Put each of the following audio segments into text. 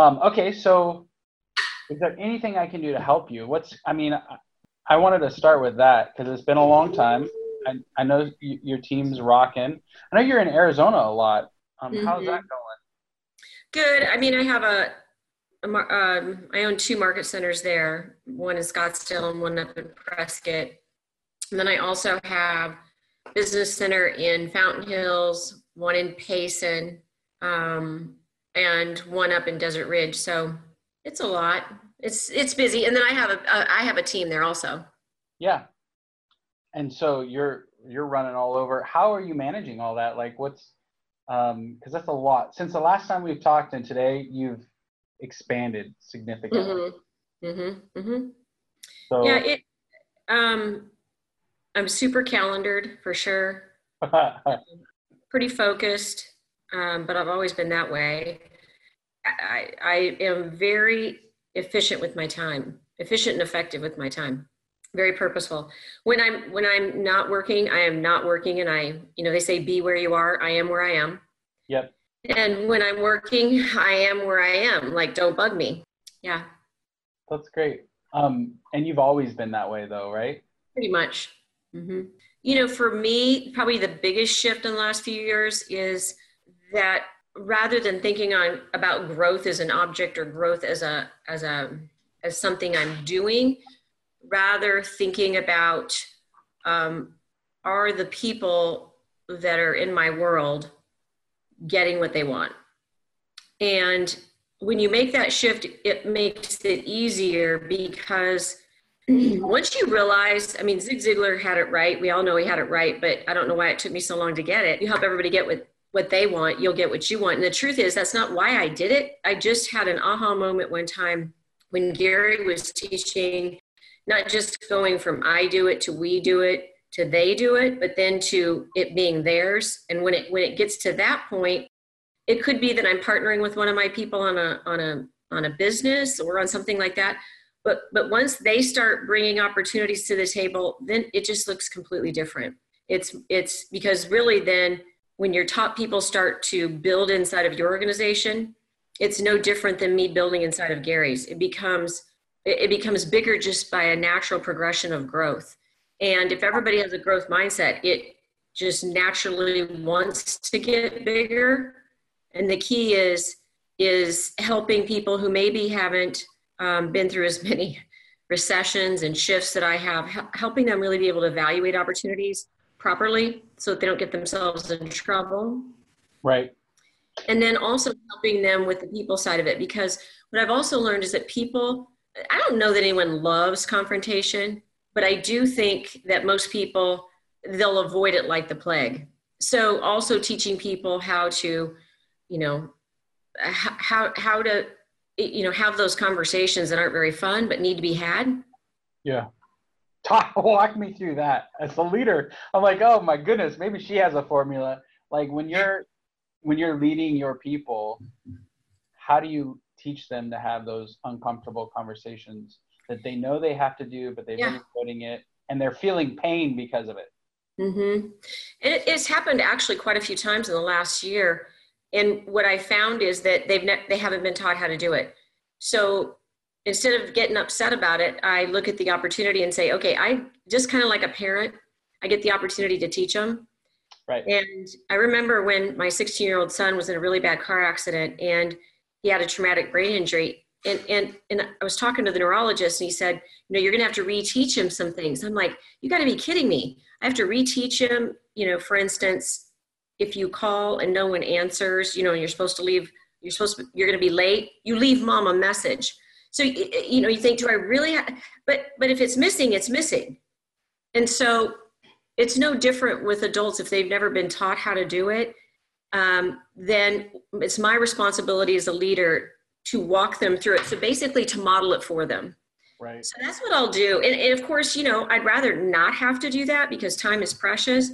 Um, okay, so is there anything I can do to help you? What's, I mean, I, wanted to start with that because it's been a long time. I, I know y- your team's rocking. I know you're in Arizona a lot. Um, mm-hmm. How's that going? Good. I mean, I have a, a um, I own two market centers there. One in Scottsdale and one up in Prescott. And then I also have business center in Fountain Hills, one in Payson, um, and one up in Desert Ridge. So it's a lot. It's it's busy, and then I have a, a I have a team there also. Yeah, and so you're you're running all over. How are you managing all that? Like, what's um because that's a lot. Since the last time we've talked, and today you've expanded significantly. Mm-hmm. Mm-hmm. mm-hmm. So, yeah, it. Um, I'm super calendared for sure. Pretty focused, um, but I've always been that way. I, I am very efficient with my time, efficient and effective with my time, very purposeful. When I'm when I'm not working, I am not working, and I, you know, they say be where you are. I am where I am. Yep. And when I'm working, I am where I am. Like, don't bug me. Yeah. That's great. Um, and you've always been that way, though, right? Pretty much. Mm-hmm. You know, for me, probably the biggest shift in the last few years is that rather than thinking on about growth as an object or growth as a as a as something I'm doing, rather thinking about um, are the people that are in my world getting what they want, and when you make that shift, it makes it easier because once you realize, I mean, Zig Ziglar had it right. We all know he had it right, but I don't know why it took me so long to get it. You help everybody get what what they want, you'll get what you want. And the truth is, that's not why I did it. I just had an aha moment one time when Gary was teaching, not just going from I do it to we do it to they do it, but then to it being theirs. And when it when it gets to that point, it could be that I'm partnering with one of my people on a on a on a business or on something like that. But but once they start bringing opportunities to the table, then it just looks completely different. It's it's because really then when your top people start to build inside of your organization, it's no different than me building inside of Gary's. It becomes it becomes bigger just by a natural progression of growth. And if everybody has a growth mindset, it just naturally wants to get bigger. And the key is is helping people who maybe haven't um, been through as many recessions and shifts that I have, helping them really be able to evaluate opportunities properly so that they don't get themselves in trouble. Right. And then also helping them with the people side of it because what I've also learned is that people, I don't know that anyone loves confrontation, but I do think that most people, they'll avoid it like the plague. So also teaching people how to, you know, how, how to, you know, have those conversations that aren't very fun, but need to be had. Yeah talk walk me through that as a leader. I'm like oh my goodness maybe she has a formula. Like when you're when you're leading your people how do you teach them to have those uncomfortable conversations that they know they have to do but they've yeah. been avoiding it and they're feeling pain because of it? Mm-hmm. And it, it's happened actually quite a few times in the last year. And what i found is that they've ne- they haven't been taught how to do it. So instead of getting upset about it, I look at the opportunity and say, okay, I just kind of like a parent, I get the opportunity to teach them. Right. And I remember when my 16 year old son was in a really bad car accident and he had a traumatic brain injury. And, and, and I was talking to the neurologist and he said, you know, you're going to have to reteach him some things. I'm like, you got to be kidding me. I have to reteach him, you know, for instance, if you call and no one answers, you know, and you're supposed to leave, you're supposed to, you're going to be late, you leave mom a message so you know, you think, do I really? Have, but but if it's missing, it's missing, and so it's no different with adults if they've never been taught how to do it. Um, then it's my responsibility as a leader to walk them through it. So basically, to model it for them. Right. So that's what I'll do. And, and of course, you know, I'd rather not have to do that because time is precious.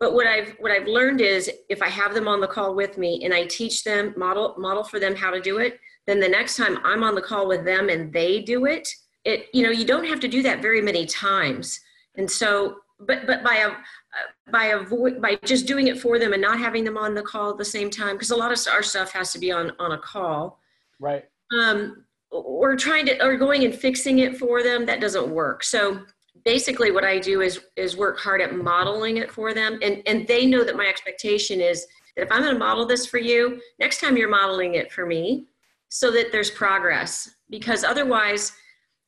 But what I've what I've learned is if I have them on the call with me and I teach them model model for them how to do it, then the next time I'm on the call with them and they do it, it you know you don't have to do that very many times. And so, but but by a by avoid by just doing it for them and not having them on the call at the same time because a lot of our stuff has to be on on a call. Right. Um, or trying to or going and fixing it for them that doesn't work. So basically what i do is is work hard at modeling it for them. And and they know that my expectation is that if i'm going to model this for you next time you're modeling it for me so that there's progress because otherwise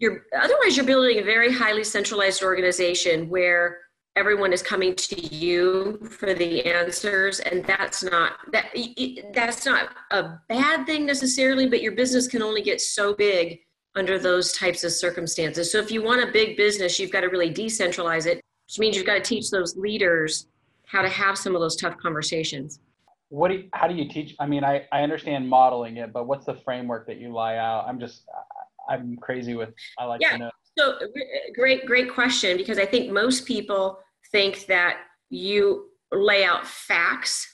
you're otherwise you're building a very highly centralized organization where everyone is coming to you for the answers and that's not that that's not a bad thing necessarily but your business can only get so big under those types of circumstances. So if you want a big business you've got to really decentralize it which means you've got to teach those leaders how to have some of those tough conversations what do you, how do you teach i mean I, I understand modeling it but what's the framework that you lie out i'm just i'm crazy with i like yeah. to know so great, great question because I think most people think that you lay out facts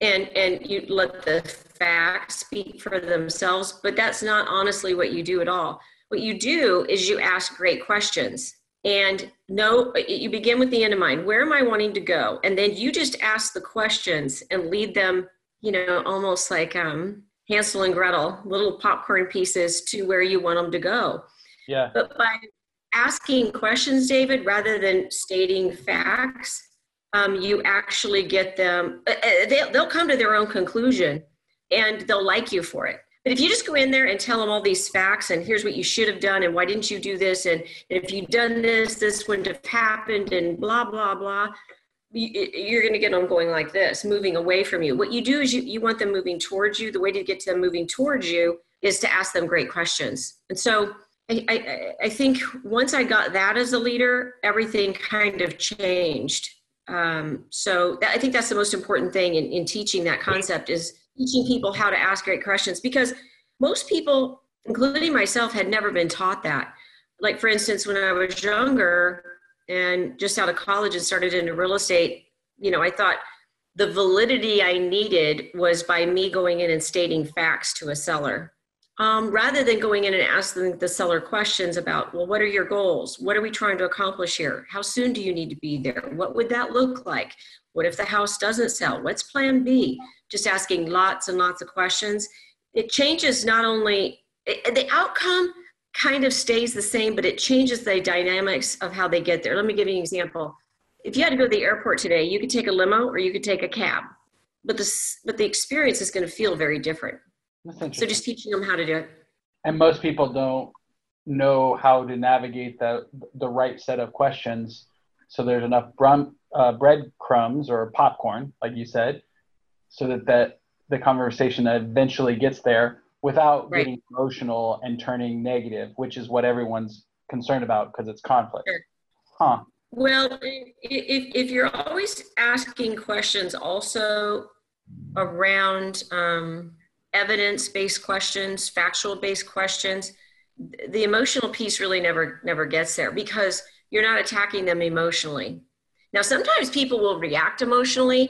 and and you let the facts speak for themselves, but that's not honestly what you do at all. What you do is you ask great questions and no you begin with the end in mind where am i wanting to go and then you just ask the questions and lead them you know almost like um hansel and gretel little popcorn pieces to where you want them to go yeah. But by asking questions, David, rather than stating facts, um, you actually get them, uh, uh, they'll, they'll come to their own conclusion and they'll like you for it. But if you just go in there and tell them all these facts and here's what you should have done and why didn't you do this and if you'd done this, this wouldn't have happened and blah, blah, blah, you're going to get them going like this, moving away from you. What you do is you, you want them moving towards you. The way to get them moving towards you is to ask them great questions. And so I, I, I think once I got that as a leader, everything kind of changed. Um, so that, I think that's the most important thing in, in teaching that concept is teaching people how to ask great questions because most people, including myself, had never been taught that. Like for instance, when I was younger and just out of college and started into real estate, you know, I thought the validity I needed was by me going in and stating facts to a seller um, rather than going in and asking the seller questions about, well, what are your goals? What are we trying to accomplish here? How soon do you need to be there? What would that look like? What if the house doesn't sell? What's plan B? Just asking lots and lots of questions. It changes not only it, the outcome kind of stays the same, but it changes the dynamics of how they get there. Let me give you an example. If you had to go to the airport today, you could take a limo or you could take a cab, but the, but the experience is going to feel very different. So just teaching them how to do it. And most people don't know how to navigate the the right set of questions. So there's enough brum, uh, breadcrumbs or popcorn, like you said, so that that the conversation eventually gets there without right. getting emotional and turning negative, which is what everyone's concerned about because it's conflict. Sure. Huh. Well, if, if you're always asking questions also around um, evidence based questions, factual based questions, the emotional piece really never never gets there because you're not attacking them emotionally. Now, sometimes people will react emotionally,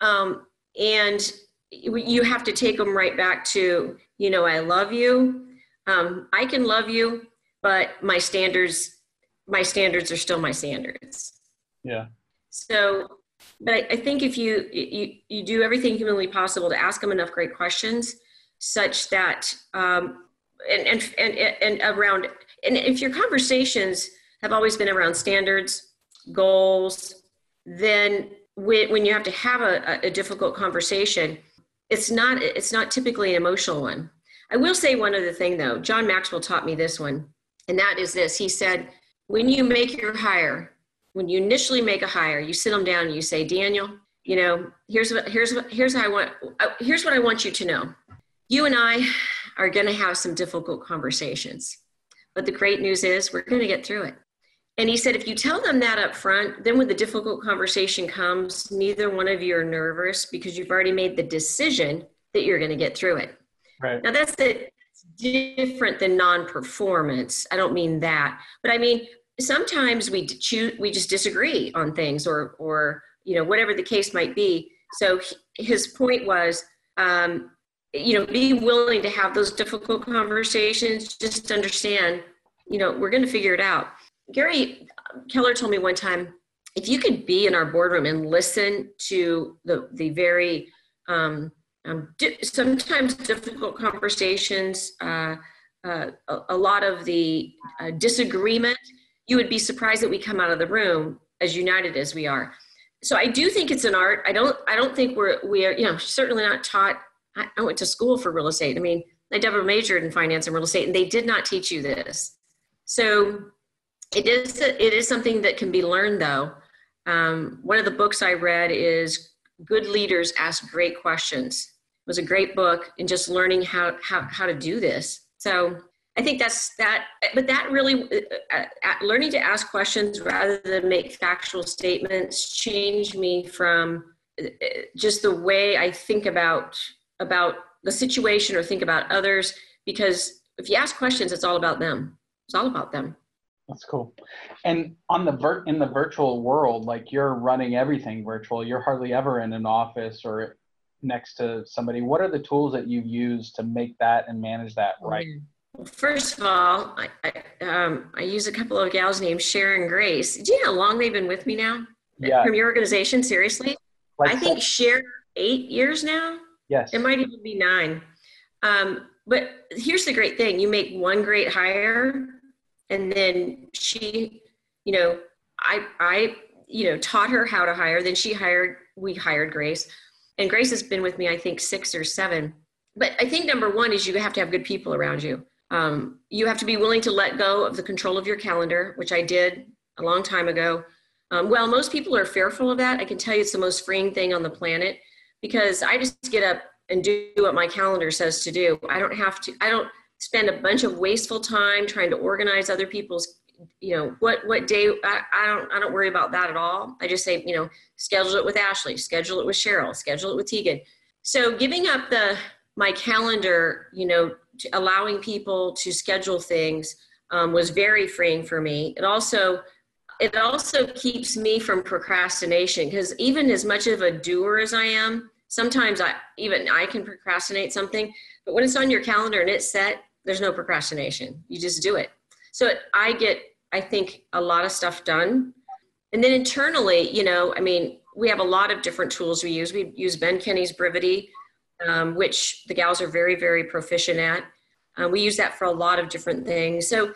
um, and you have to take them right back to, you know, I love you. Um, I can love you, but my standards, my standards are still my standards. Yeah. So but I, I, think if you, you you do everything humanly possible to ask them enough great questions such that um, and, and and and around and if your conversations have always been around standards goals then when, when you have to have a, a difficult conversation it's not it's not typically an emotional one. I will say one other thing though. John maxwell taught me this one and that is this. He said when you make your hire when you initially make a hire, you sit them down and you say, Daniel, you know, here's what here's what here's how I want uh, here's what I want you to know. You and I are going to have some difficult conversations. But the great news is we're going to get through it. And he said, if you tell them that up front, then when the difficult conversation comes, neither one of you are nervous because you've already made the decision that you're going to get through it. Right. Now that's a, different than non-performance. I don't mean that, but I mean sometimes we choose we just disagree on things or or you know whatever the case might be. So his point was um, you know be willing to have those difficult conversations just understand you know we're going to figure it out. Gary keller told me one time if you could be in our boardroom and listen to the the very um, um, di- sometimes difficult conversations, uh, uh, a, a, lot of the uh, disagreement, you would be surprised that we come out of the room as united as we are. So I do think it's an art. I don't. I don't think we're we are. You know, certainly not taught. I, I went to school for real estate. I mean, I double majored in finance and real estate, and they did not teach you this. So it is. It is something that can be learned, though. Um, one of the books I read is "Good Leaders Ask Great Questions." It was a great book in just learning how how how to do this. So I think that's that, but that really, uh, uh, learning to ask questions rather than make factual statements changed me from uh, just the way I think about about the situation or think about others. Because if you ask questions, it's all about them. It's all about them. That's cool. And on the vir- in the virtual world, like you're running everything virtual. You're hardly ever in an office or next to somebody. What are the tools that you've used to make that and manage that right? Mm-hmm well, first of all, I, I, um, I use a couple of gals named Sharon Grace. Do you know how long they've been with me now? Yeah. From your organization, seriously? Like I think Sharon, eight years now. Yes. It might even be nine. Um, but here's the great thing: you make one great hire, and then she, you know, I, I, you know, taught her how to hire. Then she hired. We hired Grace, and Grace has been with me, I think, six or seven. But I think number one is you have to have good people around you um, you have to be willing to let go of the control of your calendar, which I did a long time ago. Um, well, most people are fearful of that. I can tell you it's the most freeing thing on the planet because I just get up and do what my calendar says to do. I don't have to, I don't spend a bunch of wasteful time trying to organize other people's you know what what day I, I, don't i don't worry about that at all i just say you know schedule it with ashley schedule it with cheryl schedule it with tegan so giving up the my calendar you know allowing people to schedule things um, was very freeing for me. It also it also keeps me from procrastination because even as much of a doer as I am, sometimes I even I can procrastinate something. But when it's on your calendar and it's set, there's no procrastination. You just do it. So it, I get I think a lot of stuff done. And then internally, you know, I mean, we have a lot of different tools we use. We use Ben Kinney's Brivity um, which the gals are very, very proficient at. Um, we use that for a lot of different things. So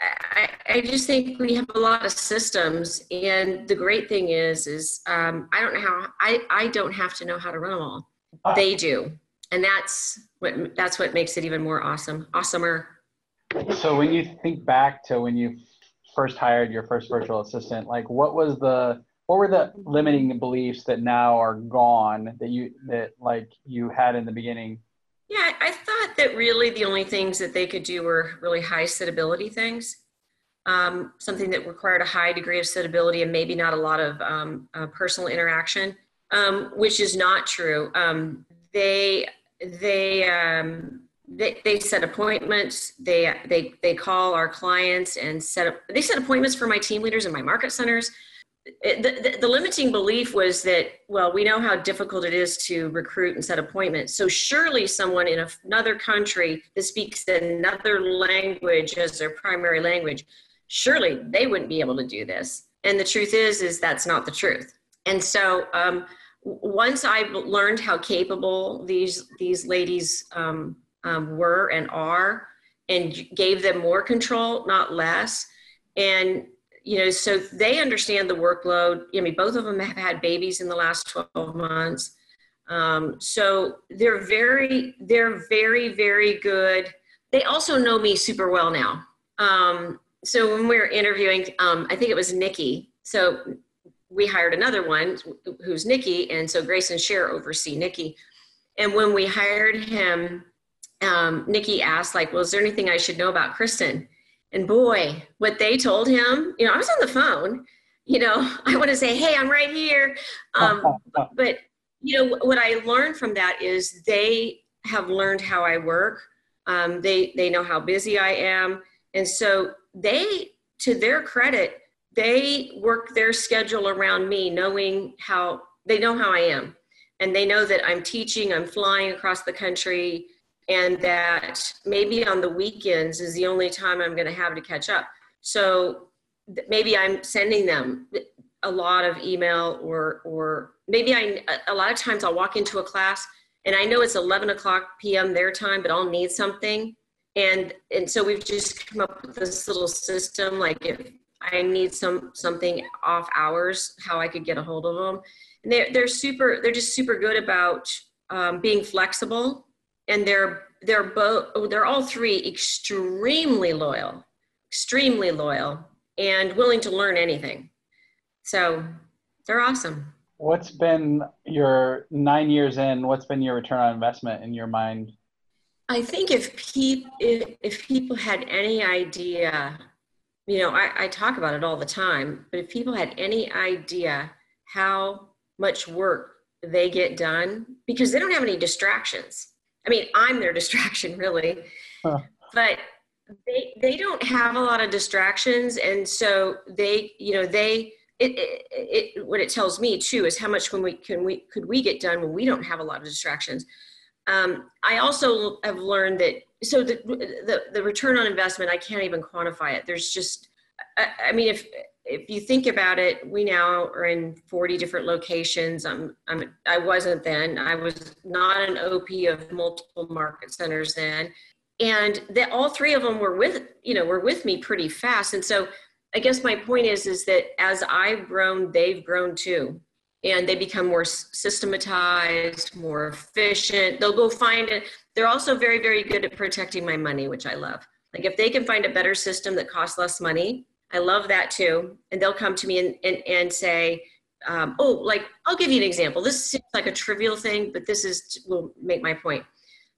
I, I, just think we have a lot of systems, and the great thing is, is um, I don't know how I, I don't have to know how to run them all. Ah. They do, and that's what that's what makes it even more awesome, awesomer. So when you think back to when you first hired your first virtual assistant, like what was the what were the limiting beliefs that now are gone that you that like you had in the beginning? Yeah i thought that really the only things that they could do were really high suitability things. Um, something that required a high degree of suitability and maybe not a lot of um, uh, personal interaction um, which is not true. Um, they they um, they, they set appointments. They they they call our clients and set up they set appointments for my team leaders and my market centers the, the, limiting belief was that well we know how difficult it is to recruit and set appointments. So surely someone in another country that speaks another language as their primary language surely they wouldn't be able to do this. And the truth is is that's not the truth. And so um, once i learned how capable these these ladies um, um, were and are and gave them more control not less and you know, so they understand the workload. I mean, both of them have had babies in the last 12 months. Um, so they're very, they're very, very good. They also know me super well now. Um, so when we were interviewing, um, I think it was Nikki. So we hired another one who's Nikki. And so Grace and Cher oversee Nikki. And when we hired him, um, Nikki asked like, well, is there anything I should know about Kristen? And boy, what they told him, you know, I was on the phone, you know, I want to say, hey, I'm right here. Um, but, you know, what I learned from that is they have learned how I work. Um, they, they know how busy I am. And so they, to their credit, they work their schedule around me, knowing how they know how I am. And they know that I'm teaching, I'm flying across the country, and that maybe on the weekends is the only time I'm going to have to catch up. So maybe I'm sending them a lot of email or or maybe I a lot of times I'll walk into a class and I know it's 11 o'clock p.m. their time, but I'll need something. And, and so we've just come up with this little system, like if I need some, something off hours, how I could get a hold of them. And they're, they're super, they're just super good about um, being flexible and they're, they're both, oh, they're all three extremely loyal, extremely loyal and willing to learn anything. So they're awesome. What's been your nine years in? What's been your return on investment in your mind? I think if people if, if people had any idea, you know, I, I talk about it all the time, but if people had any idea how much work they get done because they don't have any distractions. I mean, I'm their distraction really, huh. but they they don't have a lot of distractions, and so they, you know, they it, it, it, what it tells me too is how much when we can we could we get done when we don't have a lot of distractions. Um, i also have learned that so the, the the return on investment i can't even quantify it. There's just I, I, mean if if you think about it we now are in 40 different locations i'm i'm i wasn't then i was not an op of multiple market centers then and that all three of them were with you know were with me pretty fast and so I guess my point is is that as I've grown, they've grown too. And they become more systematized, more efficient. They'll go find it. They're also very, very good at protecting my money, which I love. Like if they can find a better system that costs less money, I love that too. And they'll come to me and, and, and say, um, oh, like I'll give you an example. This seems like a trivial thing, but this is will make my point.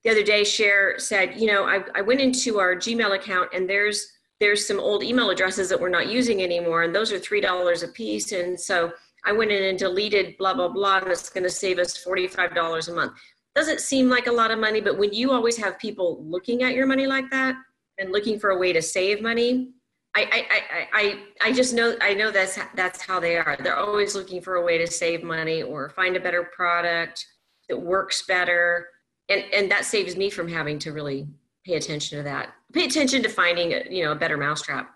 The other day, Cher said, you know, I, I went into our Gmail account and there's there's some old email addresses that we're not using anymore, and those are three dollars a piece. And so I went in and deleted blah blah blah, and it's going to save us forty five dollars a month. Doesn't seem like a lot of money, but when you always have people looking at your money like that and looking for a way to save money, I I I I, just know I know that's that's how they are. They're always looking for a way to save money or find a better product that works better, and and that saves me from having to really pay attention to that. Pay attention to finding a, you know a better mousetrap.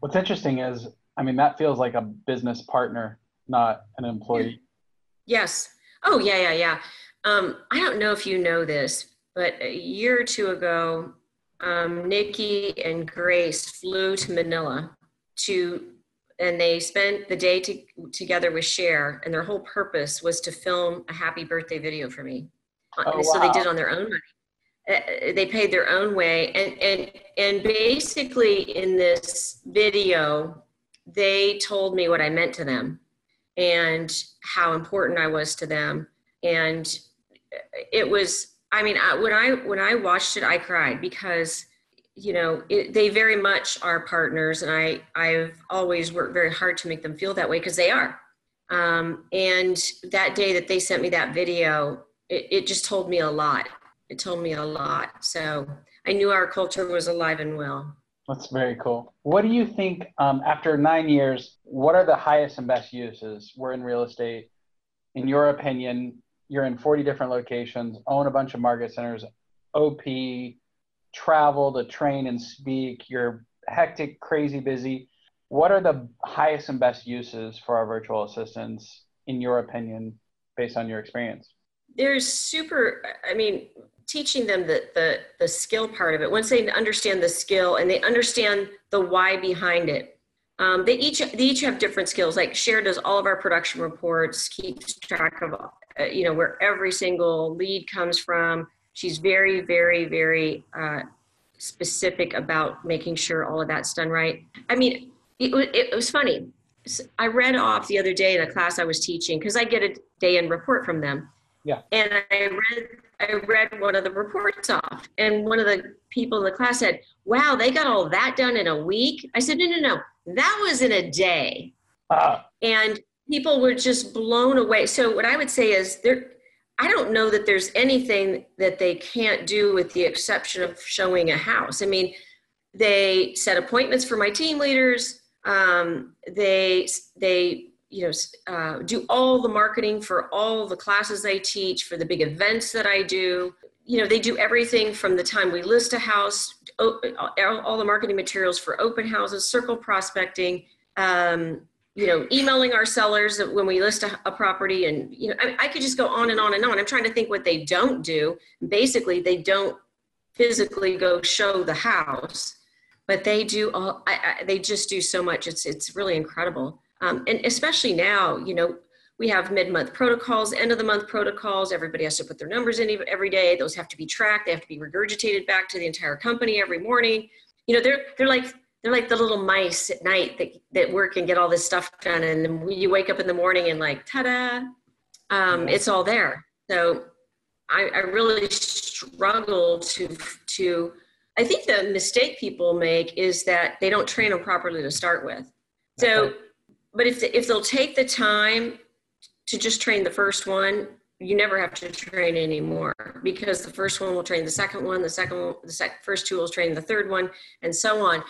What's interesting is, I mean, that feels like a business partner, not an employee. Yes. Oh yeah, yeah, yeah. Um, I don't know if you know this, but a year or two ago, um, Nikki and Grace flew to Manila to, and they spent the day to, together with Cher, and their whole purpose was to film a happy birthday video for me. Oh, so wow. they did on their own money. Uh, they paid their own way and and and basically in this video they told me what i meant to them and how important i was to them and it was i mean I, when i when i watched it i cried because you know it, they very much are partners and i i've always worked very hard to make them feel that way because they are um, and that day that they sent me that video it, it just told me a lot it told me a lot. So I knew our culture was alive and well. That's very cool. What do you think um, after nine years? What are the highest and best uses? We're in real estate. In your opinion, you're in 40 different locations, own a bunch of market centers, OP, travel to train and speak. You're hectic, crazy busy. What are the highest and best uses for our virtual assistants, in your opinion, based on your experience? There's super, I mean, teaching them the, the, the skill part of it, once they understand the skill and they understand the why behind it, um, they each they each have different skills. Like Cher does all of our production reports, keeps track of uh, you know where every single lead comes from. She's very very very uh, specific about making sure all of that's done right. I mean, it, it was funny. I read off the other day in a class I was teaching because I get a day in report from them. Yeah. And I read I read one of the reports off, and one of the people in the class said, Wow, they got all that done in a week. I said, No, no, no, that was in a day. Uh, and people were just blown away. So, what I would say is, there, I don't know that there's anything that they can't do with the exception of showing a house. I mean, they set appointments for my team leaders. Um, they they you know uh, do all the marketing for all the classes i teach for the big events that i do you know they do everything from the time we list a house all the marketing materials for open houses circle prospecting um, you know, emailing our sellers when we list a, a property, and you know, I, I could just go on and on and on. I'm trying to think what they don't do. Basically, they don't physically go show the house, but they do all. I, I, they just do so much. It's it's really incredible. Um, and especially now, you know, we have mid-month protocols, end of the month protocols. Everybody has to put their numbers in every day. Those have to be tracked. They have to be regurgitated back to the entire company every morning. You know, they're they're like they're like the little mice at night that, that work and get all this stuff done. And when you wake up in the morning and like, ta-da, um, it's all there. So I, I really struggle to, to, I think the mistake people make is that they don't train them properly to start with. So, but if, the, if they'll take the time to just train the first one, you never have to train anymore because the first one will train the second one, the second one, the sec- first two will train the third one, and so on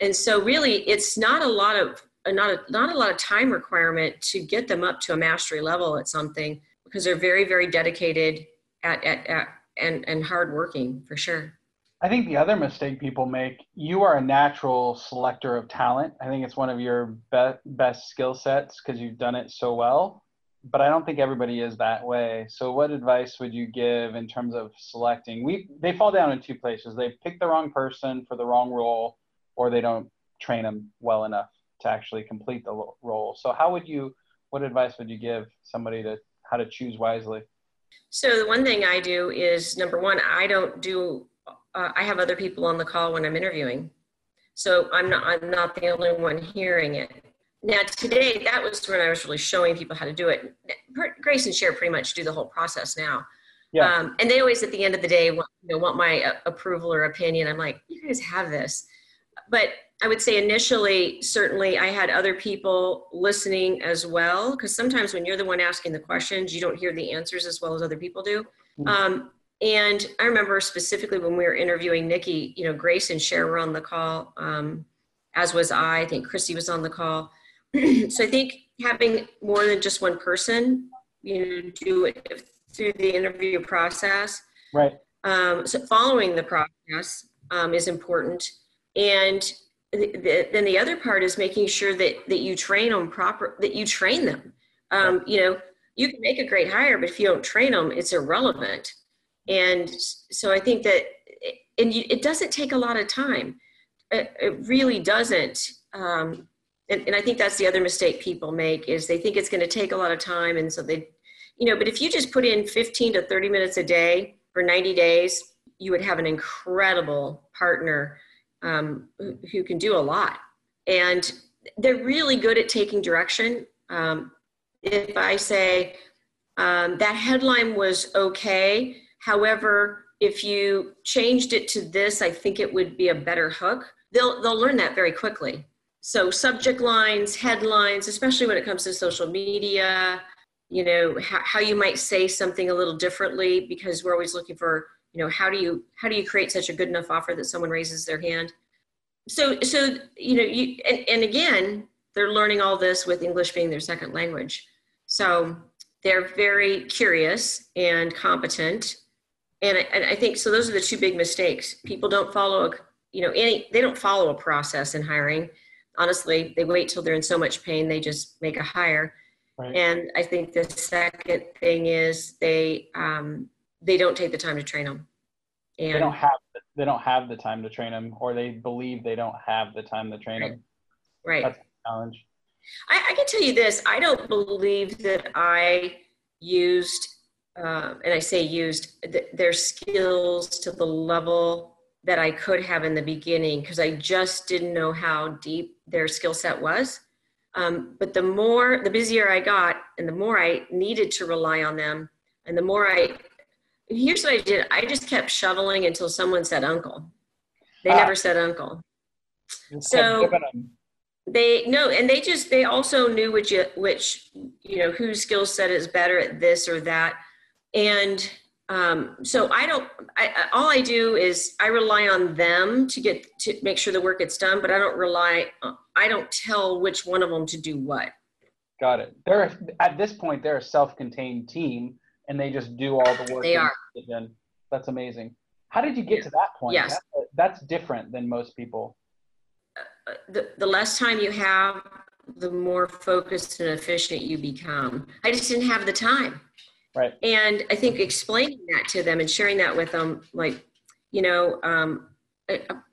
and so really it's not a lot of not a, not a lot of time requirement to get them up to a mastery level at something because they're very very dedicated at, at, at and and hardworking for sure. I think the other mistake people make you are a natural selector of talent. I think it's one of your be- best skill sets because you've done it so well but i don't think everybody is that way. So what advice would you give in terms of selecting? We they fall down in two places. They pick the wrong person for the wrong role or they don't train them well enough to actually complete the role. So how would you, what advice would you give somebody to how to choose wisely? So the one thing I do is number one, I don't do, uh, I have other people on the call when I'm interviewing. So I'm not, I'm not the only one hearing it. Now today, that was when I was really showing people how to do it. Grace and Cher pretty much do the whole process now. Yeah. Um, and they always, at the end of the day, want, you know, want my uh, approval or opinion. I'm like, you guys have this but I would say initially, certainly I had other people listening as well, because sometimes when you're the one asking the questions, you don't hear the answers as well as other people do. Mm-hmm. Um, and I remember specifically when we were interviewing Nikki, you know, Grace and Cher were on the call, um, as was I. I think Christy was on the call. so I think having more than just one person, you know, do it through the interview process. Right. Um, so following the process um, is important and the, the, then the other part is making sure that that you train them proper that you train them. Um, you know you can make a great hire but if you don't train them it's irrelevant. And so i think that and you, it doesn't take a lot of time. It, it really doesn't um, and, and i think that's the other mistake people make is they think it's going to take a lot of time and so they you know but if you just put in 15 to 30 minutes a day for 90 days you would have an incredible partner um, who can do a lot. And they're really good at taking direction. Um, if I say um, that headline was okay, however, if you changed it to this, I think it would be a better hook. They'll they'll learn that very quickly. So subject lines, headlines, especially when it comes to social media, you know how, how you might say something a little differently because we're always looking for you know how do you how do you create such a good enough offer that someone raises their hand? So so you know you and, and again they're learning all this with english being their second language. So they're very curious and competent. And I, and I think so those are the two big mistakes. People don't follow a, you know any they don't follow a process in hiring. Honestly they wait till they're in so much pain they just make a hire. Right. and i think the second thing is they um, they don't take the time to train them and they don't have they don't have the time to train them, or they believe they don't have the time to train right. them. Right. That's a challenge. I, I, can tell you this: I don't believe that I used, uh, and I say used, th- their skills to the level that I could have in the beginning because I just didn't know how deep their skill set was. Um, but the more, the busier I got, and the more I needed to rely on them, and the more I here's what I did. I just kept shoveling until someone said uncle. They ah. never said uncle. So they no, and they just they also knew which which you know whose skill set is better at this or that, and um, so I don't. I, all I do is I rely on them to get to make sure the work gets done, but I don't rely. I don't tell which one of them to do what. Got it. They're at this point they're a self-contained team and they just do all the work. They are. Then that's amazing. How did you get yeah. to that point? Yes. That's, that's different than most people. Uh, the, the less time you have, the more focused and efficient you become. I just didn't have the time. Right. And I think explaining that to them and sharing that with them, like, you know, um,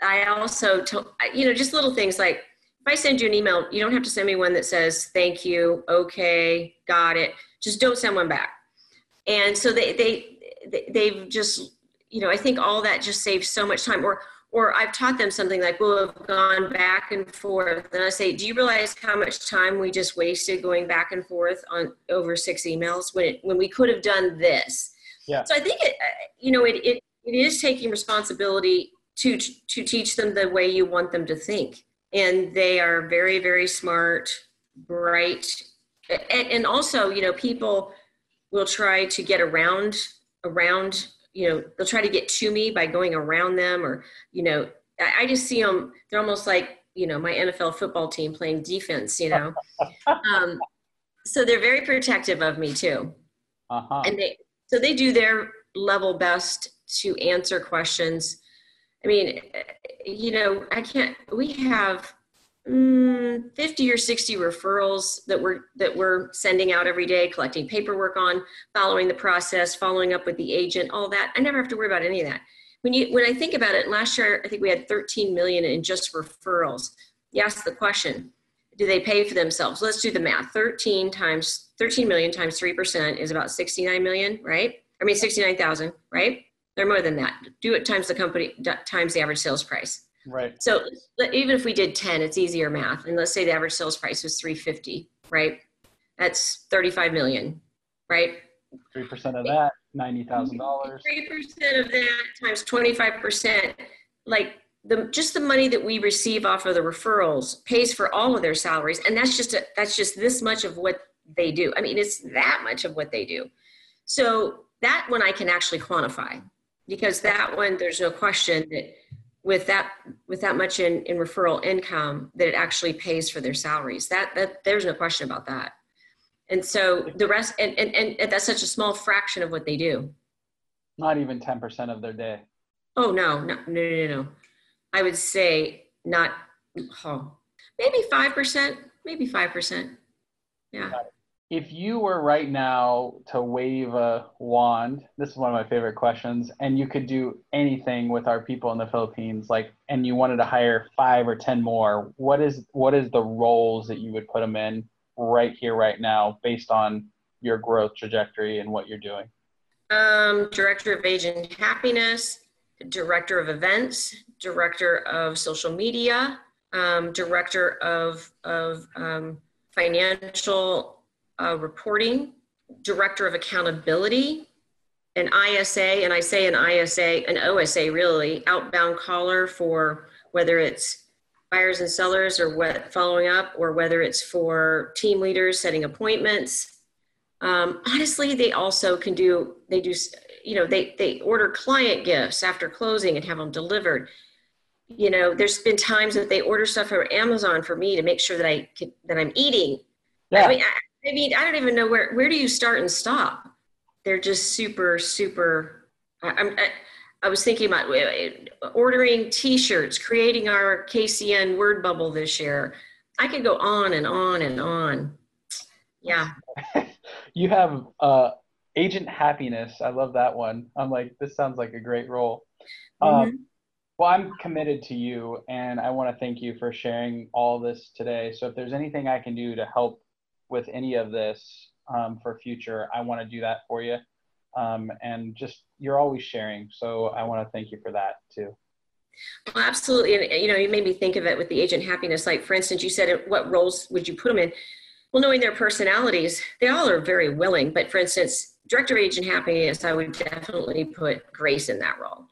I also, told, you know, just little things like if I send you an email, you don't have to send me one that says thank you, okay, got it. Just don't send one back. And so they they they've just, you know, I think all that just saves so much time. Or or I've taught them something like we'll have gone back and forth, and I say, do you realize how much time we just wasted going back and forth on over six emails when it when we could have done this? Yeah. So I think it, uh, you know, it it, it is taking responsibility to to teach them the way you want them to think and they are very very smart bright and, and also you know people will try to get around around you know they'll try to get to me by going around them or you know i, I just see them they're almost like you know my nfl football team playing defense you know um, so they're very protective of me too uh-huh. and they so they do their level best to answer questions I mean, you know, I can't. We have mm, 50 or 60 referrals that we're that we're sending out every day, collecting paperwork on, following the process, following up with the agent, all that. I never have to worry about any of that. When you when I think about it, last year I think we had 13 million in just referrals. You ask the question, do they pay for themselves? Let's do the math. 13 times 13 million times 3% is about 69 million, right? I mean 69,000, right? They're more than that. Do it times the company times the average sales price. Right. So even if we did 10, it's easier math. And let's say the average sales price was 350, right? That's 35 million, right? 3% of that, $90,000. 3% of that times 25%, like the just the money that we receive off of the referrals pays for all of their salaries and that's just a, that's just this much of what they do. I mean, it's that much of what they do. So that one I can actually quantify because that one there's no question that with that with that much in, in referral income that it actually pays for their salaries. That that there's no question about that. And so the rest and, and, and that's such a small fraction of what they do. Not even 10% of their day. Oh no no no no no. I would say not oh, maybe 5% maybe 5% yeah if you were right now to wave a wand, this is one of my favorite questions, and you could do anything with our people in the Philippines, like, and you wanted to hire five or ten more, what is what is the roles that you would put them in right here, right now, based on your growth trajectory and what you're doing? Um, director of agent happiness, director of events, director of social media, um, director of of um, financial uh, reporting, director of accountability, an ISA, and I say an ISA, an OSA really, outbound caller for whether it's buyers and sellers or what following up, or whether it's for team leaders setting appointments. Um, honestly, they also can do, they do, you know, they, they order client gifts after closing and have them delivered. You know, there's been times that they order stuff from Amazon for me to make sure that I can, that I'm eating. Yeah. I mean, I mean, I don't even know where where do you start and stop. They're just super super. I, I'm. I, I was thinking about ordering T-shirts, creating our KCN word bubble this year. I could go on and on and on. Yeah. you have uh, agent happiness. I love that one. I'm like, this sounds like a great role. Um, mm-hmm. Um, well, I'm committed to you, and I want to thank you for sharing all this today. So, if there's anything I can do to help with any of this um, for future, I want to do that for you. Um, and just you're always sharing, so I want to thank you for that too. Well, absolutely, and you know, you made me think of it with the agent happiness. Like, for instance, you said, what roles would you put them in? Well, knowing their personalities, they all are very willing. But for instance, director of agent happiness, I would definitely put Grace in that role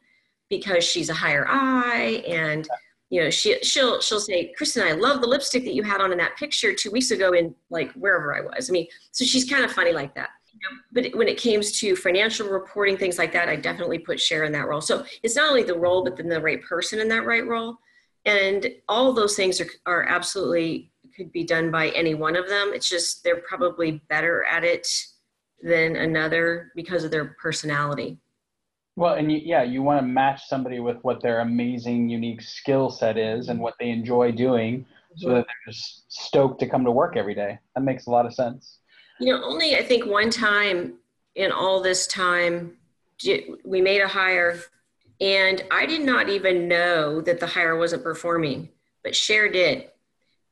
because she's a higher eye and you know, she she'll she'll say, Kristen, I love the lipstick that you had on in that picture two weeks ago in like wherever I was. I mean, so she's kind of funny like that. You know, but when it comes to financial reporting, things like that, I definitely put Cher in that role. So it's not only the role, but then the right person in that right role. And all those things are, are absolutely could be done by any one of them. It's just they're probably better at it than another because of their personality. Well, and you, yeah, you want to match somebody with what their amazing, unique skill set is and what they enjoy doing so that they're just stoked to come to work every day. That makes a lot of sense. You know, only I think one time in all this time we made a hire and I did not even know that the hire wasn't performing, but Cher did.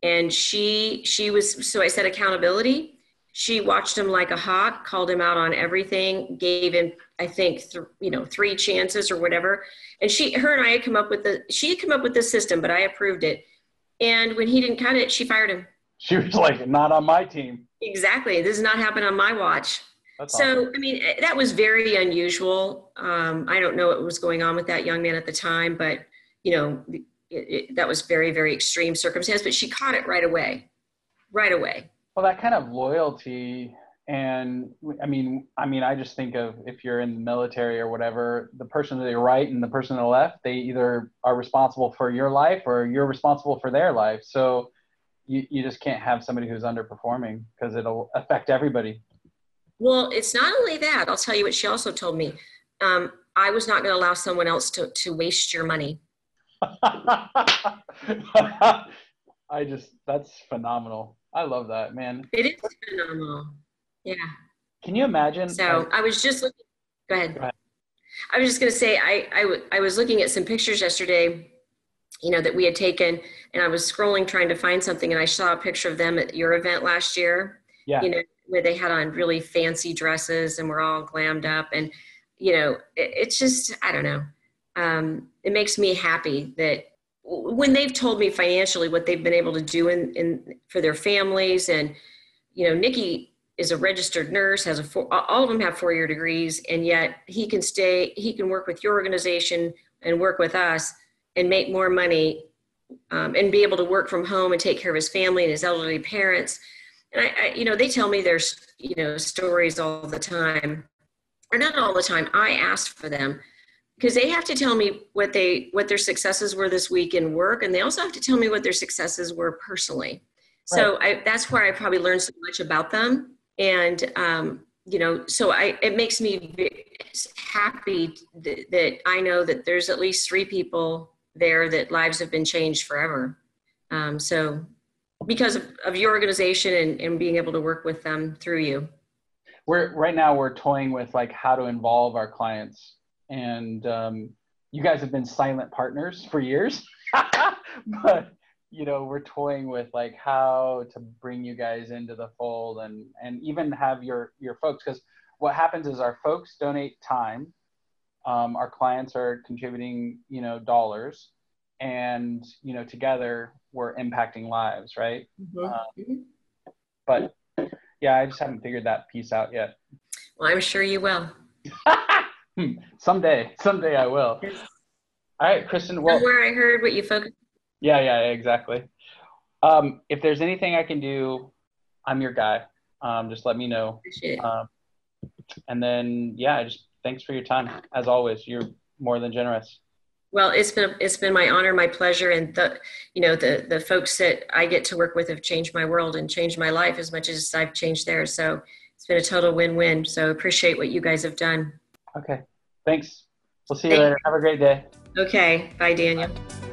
And she she was so I said accountability. She watched him like a hawk, called him out on everything, gave him I think th- you know three chances or whatever. And she her and I had come up with the she had come up with the system, but I approved it. And when he didn't cut it, she fired him. She was like, "Not on my team." Exactly. This does not happen on my watch. That's so, awesome. I mean, eh, that was very unusual. Um, I don't know what was going on with that young man at the time, but you know, it, it, that was very, very extreme circumstance. But she caught it right away, right away. Well, that kind of loyalty, and I mean, I mean, I just think of if you're in the military or whatever, the person to the right and the person to the left, they either are responsible for your life or you're responsible for their life. So you, you just can't have somebody who's underperforming because it'll affect everybody. Well, it's not only that. I'll tell you what she also told me. Um, I was not going to allow someone else to, to waste your money. I just, that's phenomenal. I love that, man. It is phenomenal. Yeah. Can you imagine? So I was just looking, go ahead. Go ahead. I was just going to say, I, I, w- I was looking at some pictures yesterday, you know, that we had taken, and I was scrolling trying to find something, and I saw a picture of them at your event last year. Yeah. You know, where they had on really fancy dresses and were all glammed up and you know it, it's just i don't know um, it makes me happy that when they've told me financially what they've been able to do in, in for their families and you know nikki is a registered nurse has a four, all of them have four year degrees and yet he can stay he can work with your organization and work with us and make more money um, and be able to work from home and take care of his family and his elderly parents and I, I, you know, they tell me there's, you know, stories all the time, or not all the time. I asked for them because they have to tell me what they what their successes were this week in work, and they also have to tell me what their successes were personally. Right. So I, that's where I probably learned so much about them, and um, you know, so I it makes me happy that, that I know that there's at least three people there that lives have been changed forever. Um, so because of, of your organization and, and being able to work with them through you we're right now we're toying with like how to involve our clients and um, you guys have been silent partners for years but you know we're toying with like how to bring you guys into the fold and and even have your your folks because what happens is our folks donate time. Um, our clients are contributing you know dollars and you know together we're impacting lives right? Mm-hmm. Uh, but yeah i just haven't figured that piece out yet. Well i'm sure you will hmm, someday someday i will. All right kristen well where i heard what you focused yeah yeah exactly. Um, if there's anything i can do i'm your guy. Um, just let me know. Appreciate um, and then yeah just thanks for your time. As always you're more than generous. Well, it's been it's been my honor, my pleasure, and the you know the the folks that I get to work with have changed my world and changed my life as much as I've changed theirs. So it's been a total win-win. So appreciate what you guys have done. Okay, thanks. We'll see you Thank later. You. Have a great day. Okay, bye, Daniel. Bye.